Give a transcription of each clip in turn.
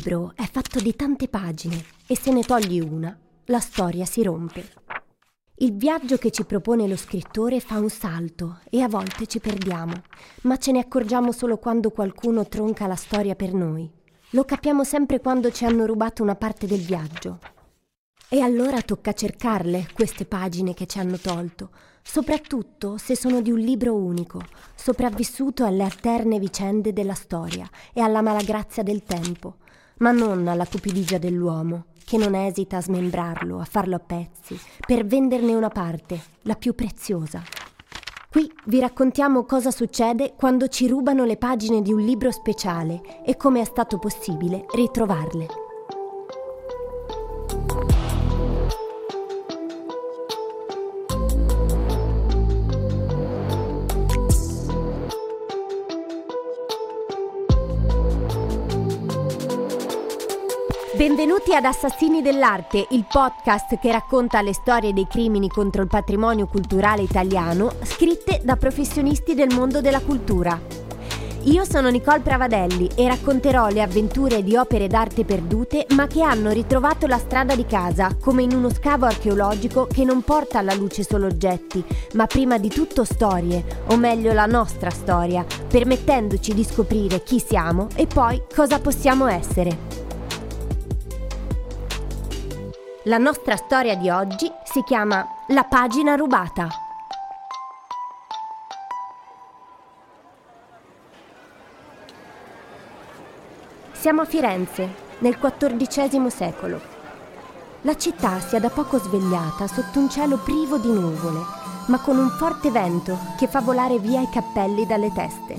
Libro è fatto di tante pagine e se ne togli una, la storia si rompe. Il viaggio che ci propone lo scrittore fa un salto e a volte ci perdiamo, ma ce ne accorgiamo solo quando qualcuno tronca la storia per noi. Lo capiamo sempre quando ci hanno rubato una parte del viaggio. E allora tocca cercarle, queste pagine che ci hanno tolto, soprattutto se sono di un libro unico, sopravvissuto alle alterne vicende della storia e alla malagrazia del tempo, ma non alla cupidigia dell'uomo, che non esita a smembrarlo, a farlo a pezzi, per venderne una parte, la più preziosa. Qui vi raccontiamo cosa succede quando ci rubano le pagine di un libro speciale e come è stato possibile ritrovarle. Benvenuti ad Assassini dell'Arte, il podcast che racconta le storie dei crimini contro il patrimonio culturale italiano, scritte da professionisti del mondo della cultura. Io sono Nicole Pravadelli e racconterò le avventure di opere d'arte perdute ma che hanno ritrovato la strada di casa, come in uno scavo archeologico che non porta alla luce solo oggetti, ma prima di tutto storie, o meglio la nostra storia, permettendoci di scoprire chi siamo e poi cosa possiamo essere. La nostra storia di oggi si chiama La pagina rubata. Siamo a Firenze, nel XIV secolo. La città si è da poco svegliata sotto un cielo privo di nuvole, ma con un forte vento che fa volare via i cappelli dalle teste.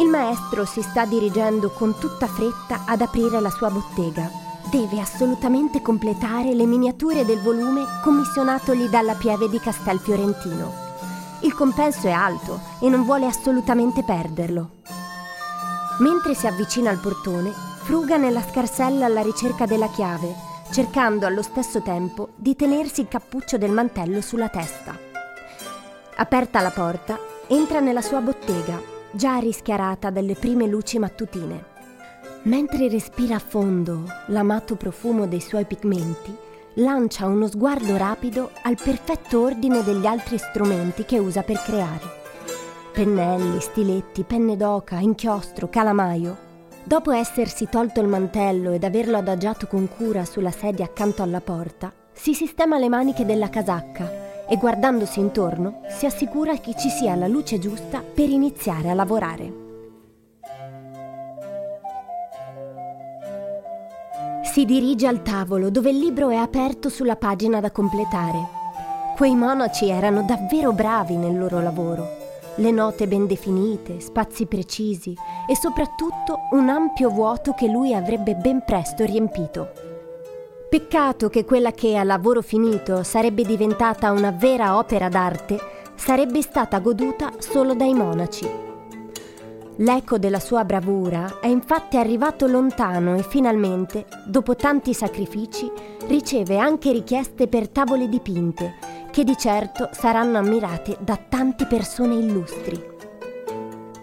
Il maestro si sta dirigendo con tutta fretta ad aprire la sua bottega deve assolutamente completare le miniature del volume commissionatogli dalla Pieve di Castelfiorentino. Il compenso è alto e non vuole assolutamente perderlo. Mentre si avvicina al portone, fruga nella scarsella alla ricerca della chiave, cercando allo stesso tempo di tenersi il cappuccio del mantello sulla testa. Aperta la porta, entra nella sua bottega, già rischiarata dalle prime luci mattutine. Mentre respira a fondo l'amato profumo dei suoi pigmenti, lancia uno sguardo rapido al perfetto ordine degli altri strumenti che usa per creare. Pennelli, stiletti, penne d'oca, inchiostro, calamaio. Dopo essersi tolto il mantello ed averlo adagiato con cura sulla sedia accanto alla porta, si sistema le maniche della casacca e guardandosi intorno si assicura che ci sia la luce giusta per iniziare a lavorare. Si dirige al tavolo dove il libro è aperto sulla pagina da completare. Quei monaci erano davvero bravi nel loro lavoro. Le note ben definite, spazi precisi e soprattutto un ampio vuoto che lui avrebbe ben presto riempito. Peccato che quella che a lavoro finito sarebbe diventata una vera opera d'arte sarebbe stata goduta solo dai monaci. L'eco della sua bravura è infatti arrivato lontano e finalmente, dopo tanti sacrifici, riceve anche richieste per tavole dipinte, che di certo saranno ammirate da tante persone illustri.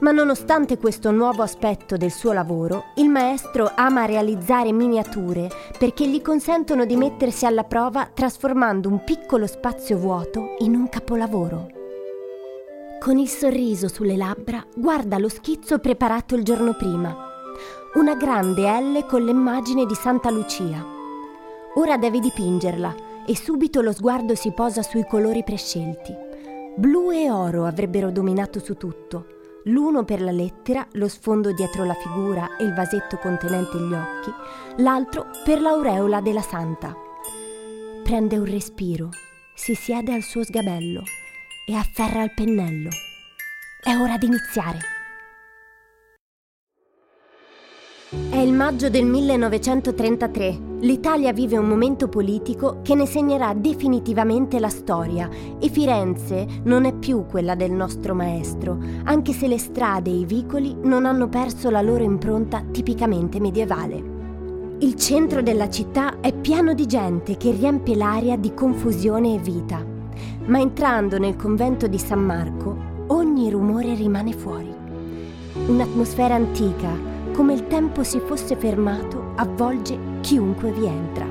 Ma nonostante questo nuovo aspetto del suo lavoro, il maestro ama realizzare miniature perché gli consentono di mettersi alla prova trasformando un piccolo spazio vuoto in un capolavoro. Con il sorriso sulle labbra guarda lo schizzo preparato il giorno prima. Una grande L con l'immagine di Santa Lucia. Ora deve dipingerla e subito lo sguardo si posa sui colori prescelti. Blu e oro avrebbero dominato su tutto. L'uno per la lettera, lo sfondo dietro la figura e il vasetto contenente gli occhi, l'altro per l'aureola della santa. Prende un respiro, si siede al suo sgabello e afferra il pennello. È ora di iniziare. È il maggio del 1933. L'Italia vive un momento politico che ne segnerà definitivamente la storia e Firenze non è più quella del nostro maestro, anche se le strade e i vicoli non hanno perso la loro impronta tipicamente medievale. Il centro della città è pieno di gente che riempie l'aria di confusione e vita, ma entrando nel convento di San Marco ogni rumore rimane fuori. Un'atmosfera antica, come il tempo si fosse fermato, avvolge chiunque vi entra.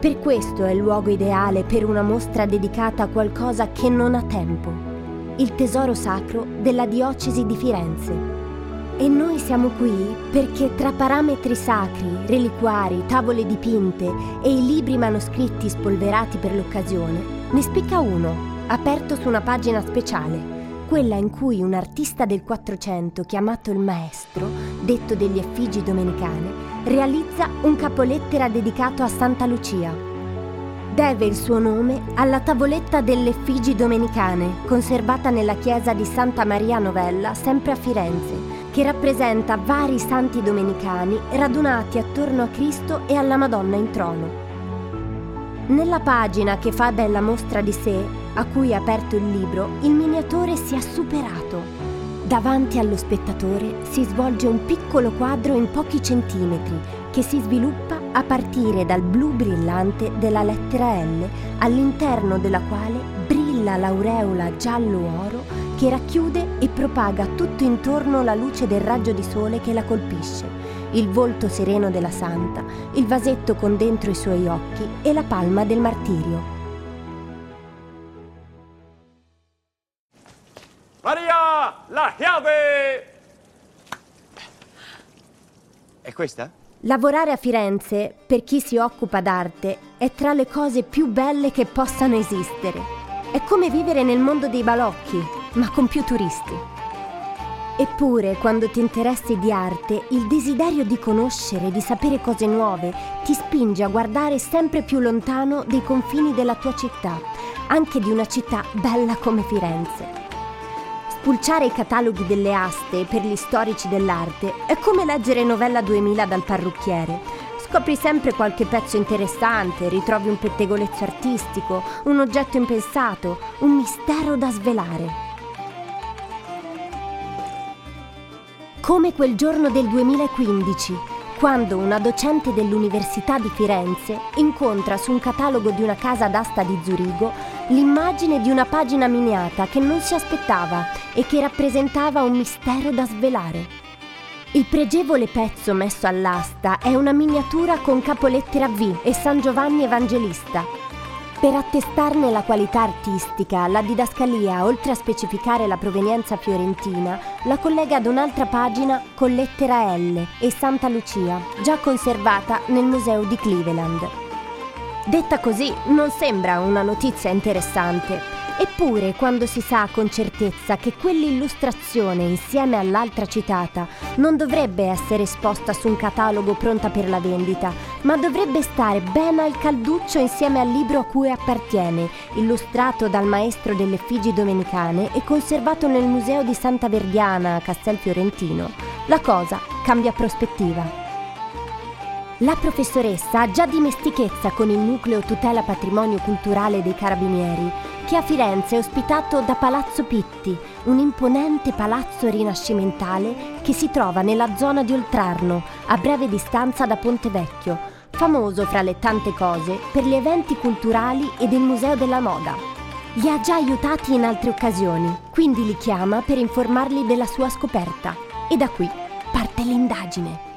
Per questo è il luogo ideale per una mostra dedicata a qualcosa che non ha tempo, il tesoro sacro della diocesi di Firenze. E noi siamo qui perché tra parametri sacri, reliquari, tavole dipinte e i libri manoscritti spolverati per l'occasione, ne spicca uno, aperto su una pagina speciale, quella in cui un artista del Quattrocento chiamato il Maestro, detto degli Effigi Domenicane, realizza un capolettera dedicato a Santa Lucia. Deve il suo nome alla tavoletta delle Effigi Domenicane, conservata nella chiesa di Santa Maria Novella, sempre a Firenze, che rappresenta vari santi domenicani radunati attorno a Cristo e alla Madonna in trono. Nella pagina che fa bella mostra di sé, a cui è aperto il libro, il miniatore si è superato. Davanti allo spettatore si svolge un piccolo quadro in pochi centimetri che si sviluppa a partire dal blu brillante della lettera L, all'interno della quale brilla l'aureola giallo-oro che racchiude e propaga tutto intorno la luce del raggio di sole che la colpisce, il volto sereno della santa, il vasetto con dentro i suoi occhi e la palma del martirio. Maria, la chiave! È questa? Lavorare a Firenze, per chi si occupa d'arte, è tra le cose più belle che possano esistere. È come vivere nel mondo dei balocchi, ma con più turisti. Eppure, quando ti interessi di arte, il desiderio di conoscere, di sapere cose nuove, ti spinge a guardare sempre più lontano dei confini della tua città, anche di una città bella come Firenze. Spulciare i cataloghi delle aste per gli storici dell'arte è come leggere Novella 2000 dal parrucchiere Scopri sempre qualche pezzo interessante, ritrovi un pettegolezzo artistico, un oggetto impensato, un mistero da svelare. Come quel giorno del 2015, quando una docente dell'Università di Firenze incontra su un catalogo di una casa d'asta di Zurigo l'immagine di una pagina miniata che non si aspettava e che rappresentava un mistero da svelare. Il pregevole pezzo messo all'asta è una miniatura con capolettera V e San Giovanni Evangelista. Per attestarne la qualità artistica, la didascalia, oltre a specificare la provenienza fiorentina, la collega ad un'altra pagina con lettera L e Santa Lucia, già conservata nel museo di Cleveland. Detta così non sembra una notizia interessante, Eppure, quando si sa con certezza che quell'illustrazione insieme all'altra citata non dovrebbe essere esposta su un catalogo pronta per la vendita, ma dovrebbe stare ben al calduccio insieme al libro a cui appartiene, illustrato dal maestro delle Figi Domenicane e conservato nel Museo di Santa Verdiana a Castel Fiorentino, la cosa cambia prospettiva. La professoressa ha già dimestichezza con il nucleo tutela patrimonio culturale dei carabinieri, che a Firenze è ospitato da Palazzo Pitti, un imponente palazzo rinascimentale che si trova nella zona di Oltrarno, a breve distanza da Ponte Vecchio, famoso fra le tante cose per gli eventi culturali e del Museo della Moda. Li ha già aiutati in altre occasioni, quindi li chiama per informarli della sua scoperta. E da qui parte l'indagine.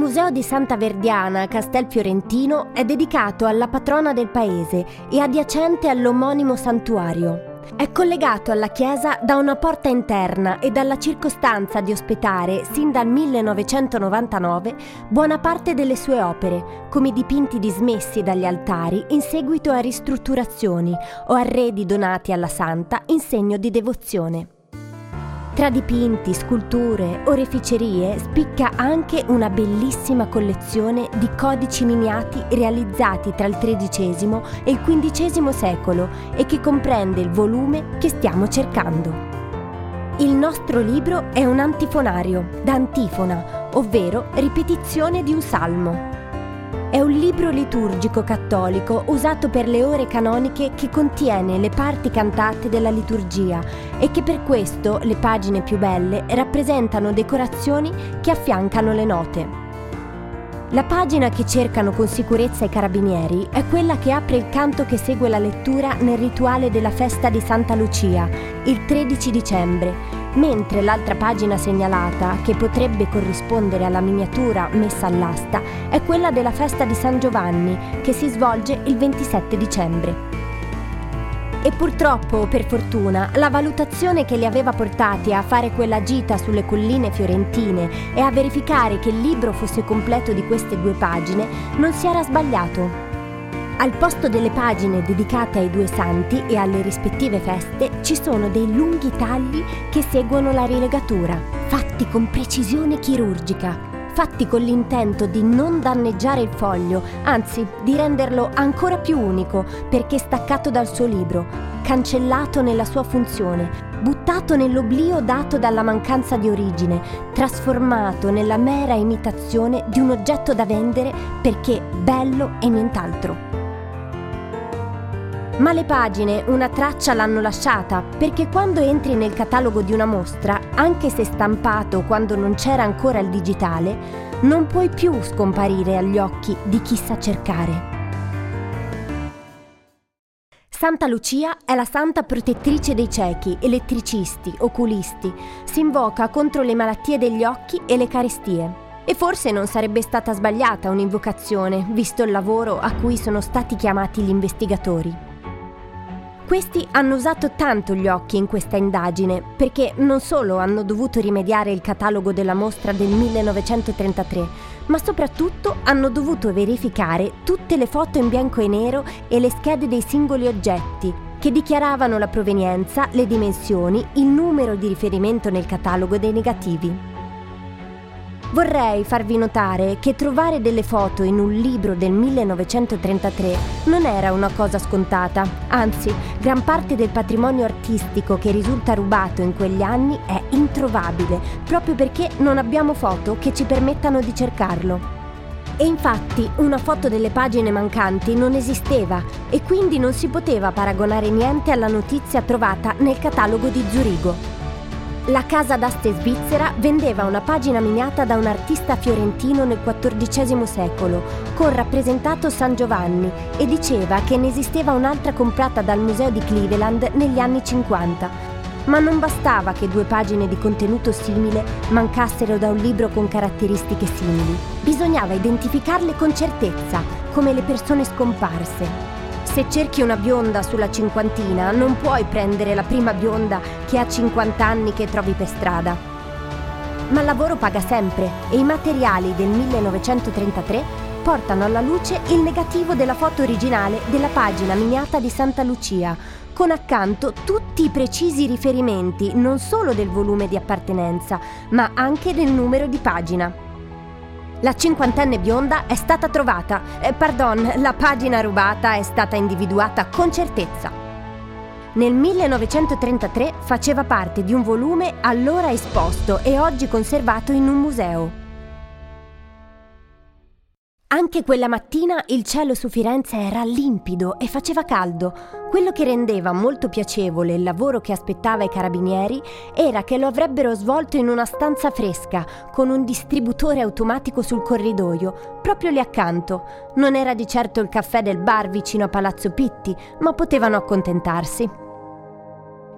Museo di Santa Verdiana Castel Fiorentino è dedicato alla patrona del paese e adiacente all'omonimo santuario. È collegato alla chiesa da una porta interna e dalla circostanza di ospitare, sin dal 1999, buona parte delle sue opere, come i dipinti dismessi dagli altari in seguito a ristrutturazioni o arredi donati alla santa in segno di devozione. Tra dipinti, sculture, oreficerie spicca anche una bellissima collezione di codici miniati realizzati tra il XIII e il XV secolo e che comprende il volume che stiamo cercando. Il nostro libro è un antifonario, da antifona, ovvero ripetizione di un salmo. È un libro liturgico cattolico usato per le ore canoniche che contiene le parti cantate della liturgia e che per questo le pagine più belle rappresentano decorazioni che affiancano le note. La pagina che cercano con sicurezza i carabinieri è quella che apre il canto che segue la lettura nel rituale della festa di Santa Lucia, il 13 dicembre, mentre l'altra pagina segnalata, che potrebbe corrispondere alla miniatura messa all'asta, è quella della festa di San Giovanni, che si svolge il 27 dicembre. E purtroppo, per fortuna, la valutazione che li aveva portati a fare quella gita sulle colline fiorentine e a verificare che il libro fosse completo di queste due pagine non si era sbagliato. Al posto delle pagine dedicate ai due santi e alle rispettive feste ci sono dei lunghi tagli che seguono la rilegatura, fatti con precisione chirurgica, fatti con l'intento di non danneggiare il foglio, anzi di renderlo ancora più unico perché staccato dal suo libro, cancellato nella sua funzione, buttato nell'oblio dato dalla mancanza di origine, trasformato nella mera imitazione di un oggetto da vendere perché bello e nient'altro. Ma le pagine una traccia l'hanno lasciata, perché quando entri nel catalogo di una mostra, anche se stampato quando non c'era ancora il digitale, non puoi più scomparire agli occhi di chi sa cercare. Santa Lucia è la santa protettrice dei ciechi, elettricisti, oculisti. Si invoca contro le malattie degli occhi e le carestie. E forse non sarebbe stata sbagliata un'invocazione, visto il lavoro a cui sono stati chiamati gli investigatori. Questi hanno usato tanto gli occhi in questa indagine perché non solo hanno dovuto rimediare il catalogo della mostra del 1933, ma soprattutto hanno dovuto verificare tutte le foto in bianco e nero e le schede dei singoli oggetti che dichiaravano la provenienza, le dimensioni, il numero di riferimento nel catalogo dei negativi. Vorrei farvi notare che trovare delle foto in un libro del 1933 non era una cosa scontata, anzi, gran parte del patrimonio artistico che risulta rubato in quegli anni è introvabile, proprio perché non abbiamo foto che ci permettano di cercarlo. E infatti una foto delle pagine mancanti non esisteva e quindi non si poteva paragonare niente alla notizia trovata nel catalogo di Zurigo. La casa d'aste svizzera vendeva una pagina miniata da un artista fiorentino nel XIV secolo, con rappresentato San Giovanni, e diceva che ne esisteva un'altra comprata dal museo di Cleveland negli anni 50. Ma non bastava che due pagine di contenuto simile mancassero da un libro con caratteristiche simili. Bisognava identificarle con certezza, come le persone scomparse. Se cerchi una bionda sulla cinquantina, non puoi prendere la prima bionda che ha 50 anni che trovi per strada. Ma il lavoro paga sempre e i materiali del 1933 portano alla luce il negativo della foto originale della pagina miniata di Santa Lucia, con accanto tutti i precisi riferimenti non solo del volume di appartenenza, ma anche del numero di pagina. La cinquantenne bionda è stata trovata, eh, pardon, la pagina rubata è stata individuata con certezza. Nel 1933 faceva parte di un volume allora esposto e oggi conservato in un museo. Anche quella mattina il cielo su Firenze era limpido e faceva caldo. Quello che rendeva molto piacevole il lavoro che aspettava i carabinieri era che lo avrebbero svolto in una stanza fresca, con un distributore automatico sul corridoio, proprio lì accanto. Non era di certo il caffè del bar vicino a Palazzo Pitti, ma potevano accontentarsi.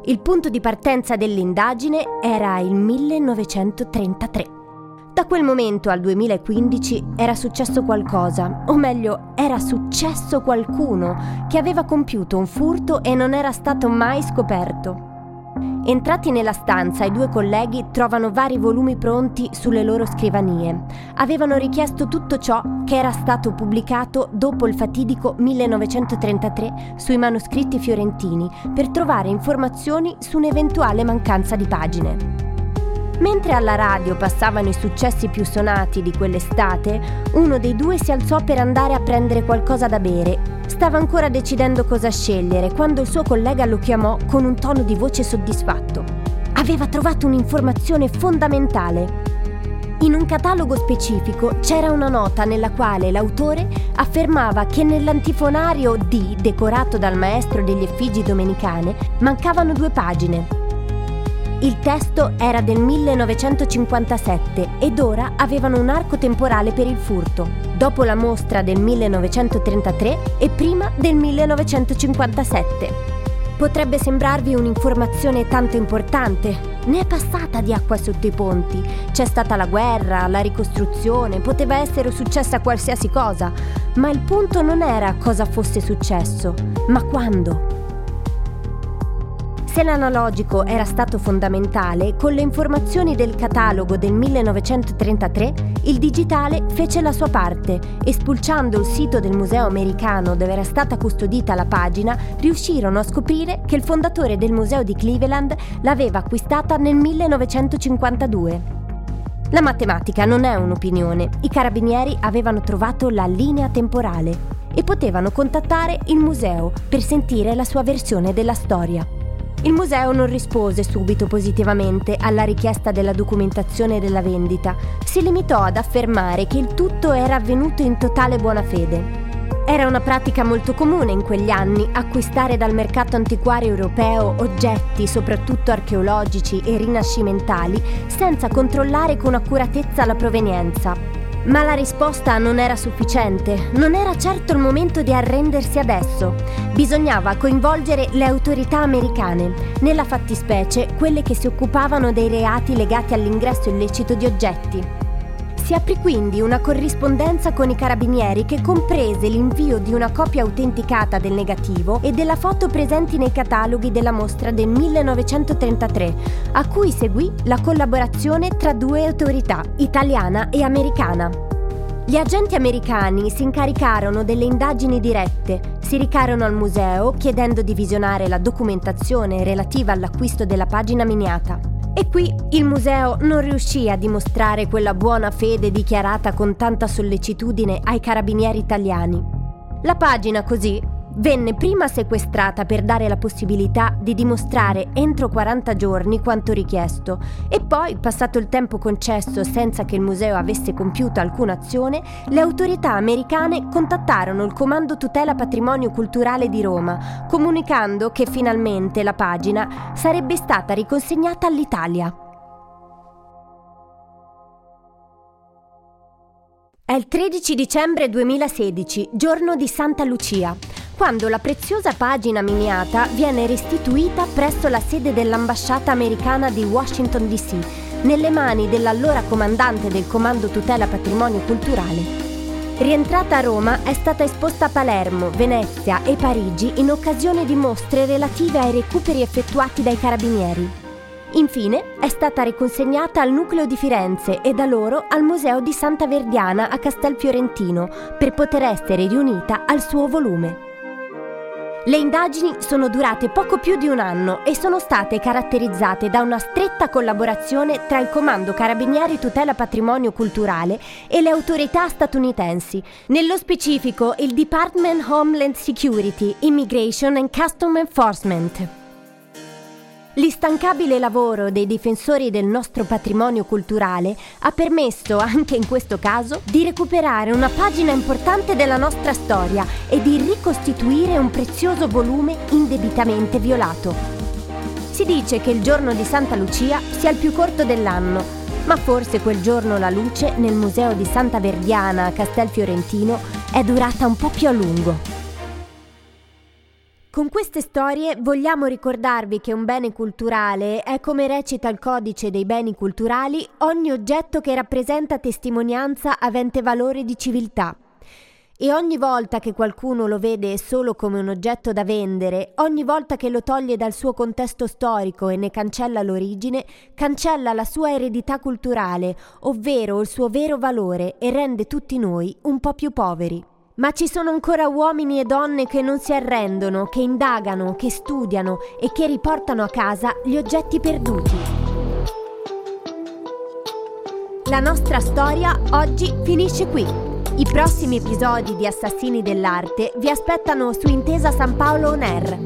Il punto di partenza dell'indagine era il 1933. Da quel momento al 2015 era successo qualcosa, o meglio, era successo qualcuno che aveva compiuto un furto e non era stato mai scoperto. Entrati nella stanza, i due colleghi trovano vari volumi pronti sulle loro scrivanie. Avevano richiesto tutto ciò che era stato pubblicato dopo il fatidico 1933 sui manoscritti fiorentini per trovare informazioni su un'eventuale mancanza di pagine. Mentre alla radio passavano i successi più sonati di quell'estate, uno dei due si alzò per andare a prendere qualcosa da bere. Stava ancora decidendo cosa scegliere quando il suo collega lo chiamò con un tono di voce soddisfatto. aveva trovato un'informazione fondamentale. In un catalogo specifico c'era una nota nella quale l'autore affermava che nell'antifonario D, decorato dal maestro degli effigi domenicane, mancavano due pagine. Il testo era del 1957 ed ora avevano un arco temporale per il furto, dopo la mostra del 1933 e prima del 1957. Potrebbe sembrarvi un'informazione tanto importante. Ne è passata di acqua sotto i ponti. C'è stata la guerra, la ricostruzione, poteva essere successa qualsiasi cosa. Ma il punto non era cosa fosse successo, ma quando. Se l'analogico era stato fondamentale, con le informazioni del catalogo del 1933, il digitale fece la sua parte e spulciando il sito del museo americano dove era stata custodita la pagina, riuscirono a scoprire che il fondatore del museo di Cleveland l'aveva acquistata nel 1952. La matematica non è un'opinione, i carabinieri avevano trovato la linea temporale e potevano contattare il museo per sentire la sua versione della storia. Il museo non rispose subito positivamente alla richiesta della documentazione della vendita, si limitò ad affermare che il tutto era avvenuto in totale buona fede. Era una pratica molto comune in quegli anni acquistare dal mercato antiquario europeo oggetti, soprattutto archeologici e rinascimentali, senza controllare con accuratezza la provenienza. Ma la risposta non era sufficiente, non era certo il momento di arrendersi adesso. Bisognava coinvolgere le autorità americane, nella fattispecie quelle che si occupavano dei reati legati all'ingresso illecito di oggetti. Si aprì quindi una corrispondenza con i carabinieri che comprese l'invio di una copia autenticata del negativo e della foto presenti nei cataloghi della mostra del 1933, a cui seguì la collaborazione tra due autorità, italiana e americana. Gli agenti americani si incaricarono delle indagini dirette, si ricarono al museo chiedendo di visionare la documentazione relativa all'acquisto della pagina miniata. E qui il museo non riuscì a dimostrare quella buona fede dichiarata con tanta sollecitudine ai carabinieri italiani. La pagina così venne prima sequestrata per dare la possibilità di dimostrare entro 40 giorni quanto richiesto e poi, passato il tempo concesso senza che il museo avesse compiuto alcuna azione, le autorità americane contattarono il Comando Tutela Patrimonio Culturale di Roma, comunicando che finalmente la pagina sarebbe stata riconsegnata all'Italia. È il 13 dicembre 2016, giorno di Santa Lucia quando la preziosa pagina miniata viene restituita presso la sede dell'ambasciata americana di Washington DC, nelle mani dell'allora comandante del Comando Tutela Patrimonio Culturale. Rientrata a Roma, è stata esposta a Palermo, Venezia e Parigi in occasione di mostre relative ai recuperi effettuati dai carabinieri. Infine è stata riconsegnata al nucleo di Firenze e da loro al Museo di Santa Verdiana a Castelfiorentino per poter essere riunita al suo volume. Le indagini sono durate poco più di un anno e sono state caratterizzate da una stretta collaborazione tra il Comando Carabinieri Tutela Patrimonio Culturale e le autorità statunitensi, nello specifico il Department Homeland Security, Immigration and Custom Enforcement. L'instancabile lavoro dei difensori del nostro patrimonio culturale ha permesso, anche in questo caso, di recuperare una pagina importante della nostra storia e di ricostituire un prezioso volume indebitamente violato. Si dice che il giorno di Santa Lucia sia il più corto dell'anno, ma forse quel giorno la luce nel museo di Santa Verdiana a Castelfiorentino è durata un po' più a lungo. Con queste storie vogliamo ricordarvi che un bene culturale è, come recita il codice dei beni culturali, ogni oggetto che rappresenta testimonianza avente valore di civiltà. E ogni volta che qualcuno lo vede solo come un oggetto da vendere, ogni volta che lo toglie dal suo contesto storico e ne cancella l'origine, cancella la sua eredità culturale, ovvero il suo vero valore e rende tutti noi un po' più poveri. Ma ci sono ancora uomini e donne che non si arrendono, che indagano, che studiano e che riportano a casa gli oggetti perduti. La nostra storia oggi finisce qui. I prossimi episodi di Assassini dell'Arte vi aspettano su Intesa San Paolo On Air.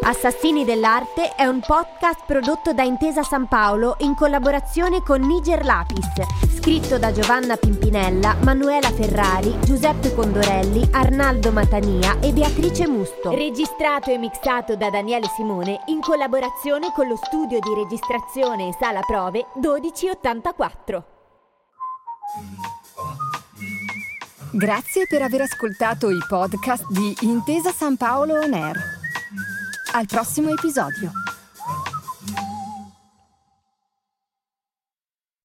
Assassini dell'arte è un podcast prodotto da Intesa San Paolo in collaborazione con Niger Lapis, scritto da Giovanna Pimpinella, Manuela Ferrari, Giuseppe Condorelli, Arnaldo Matania e Beatrice Musto. Registrato e mixato da Daniele Simone in collaborazione con lo studio di registrazione e sala prove 1284. Grazie per aver ascoltato i podcast di Intesa San Paolo On Air. Al prossimo episodio.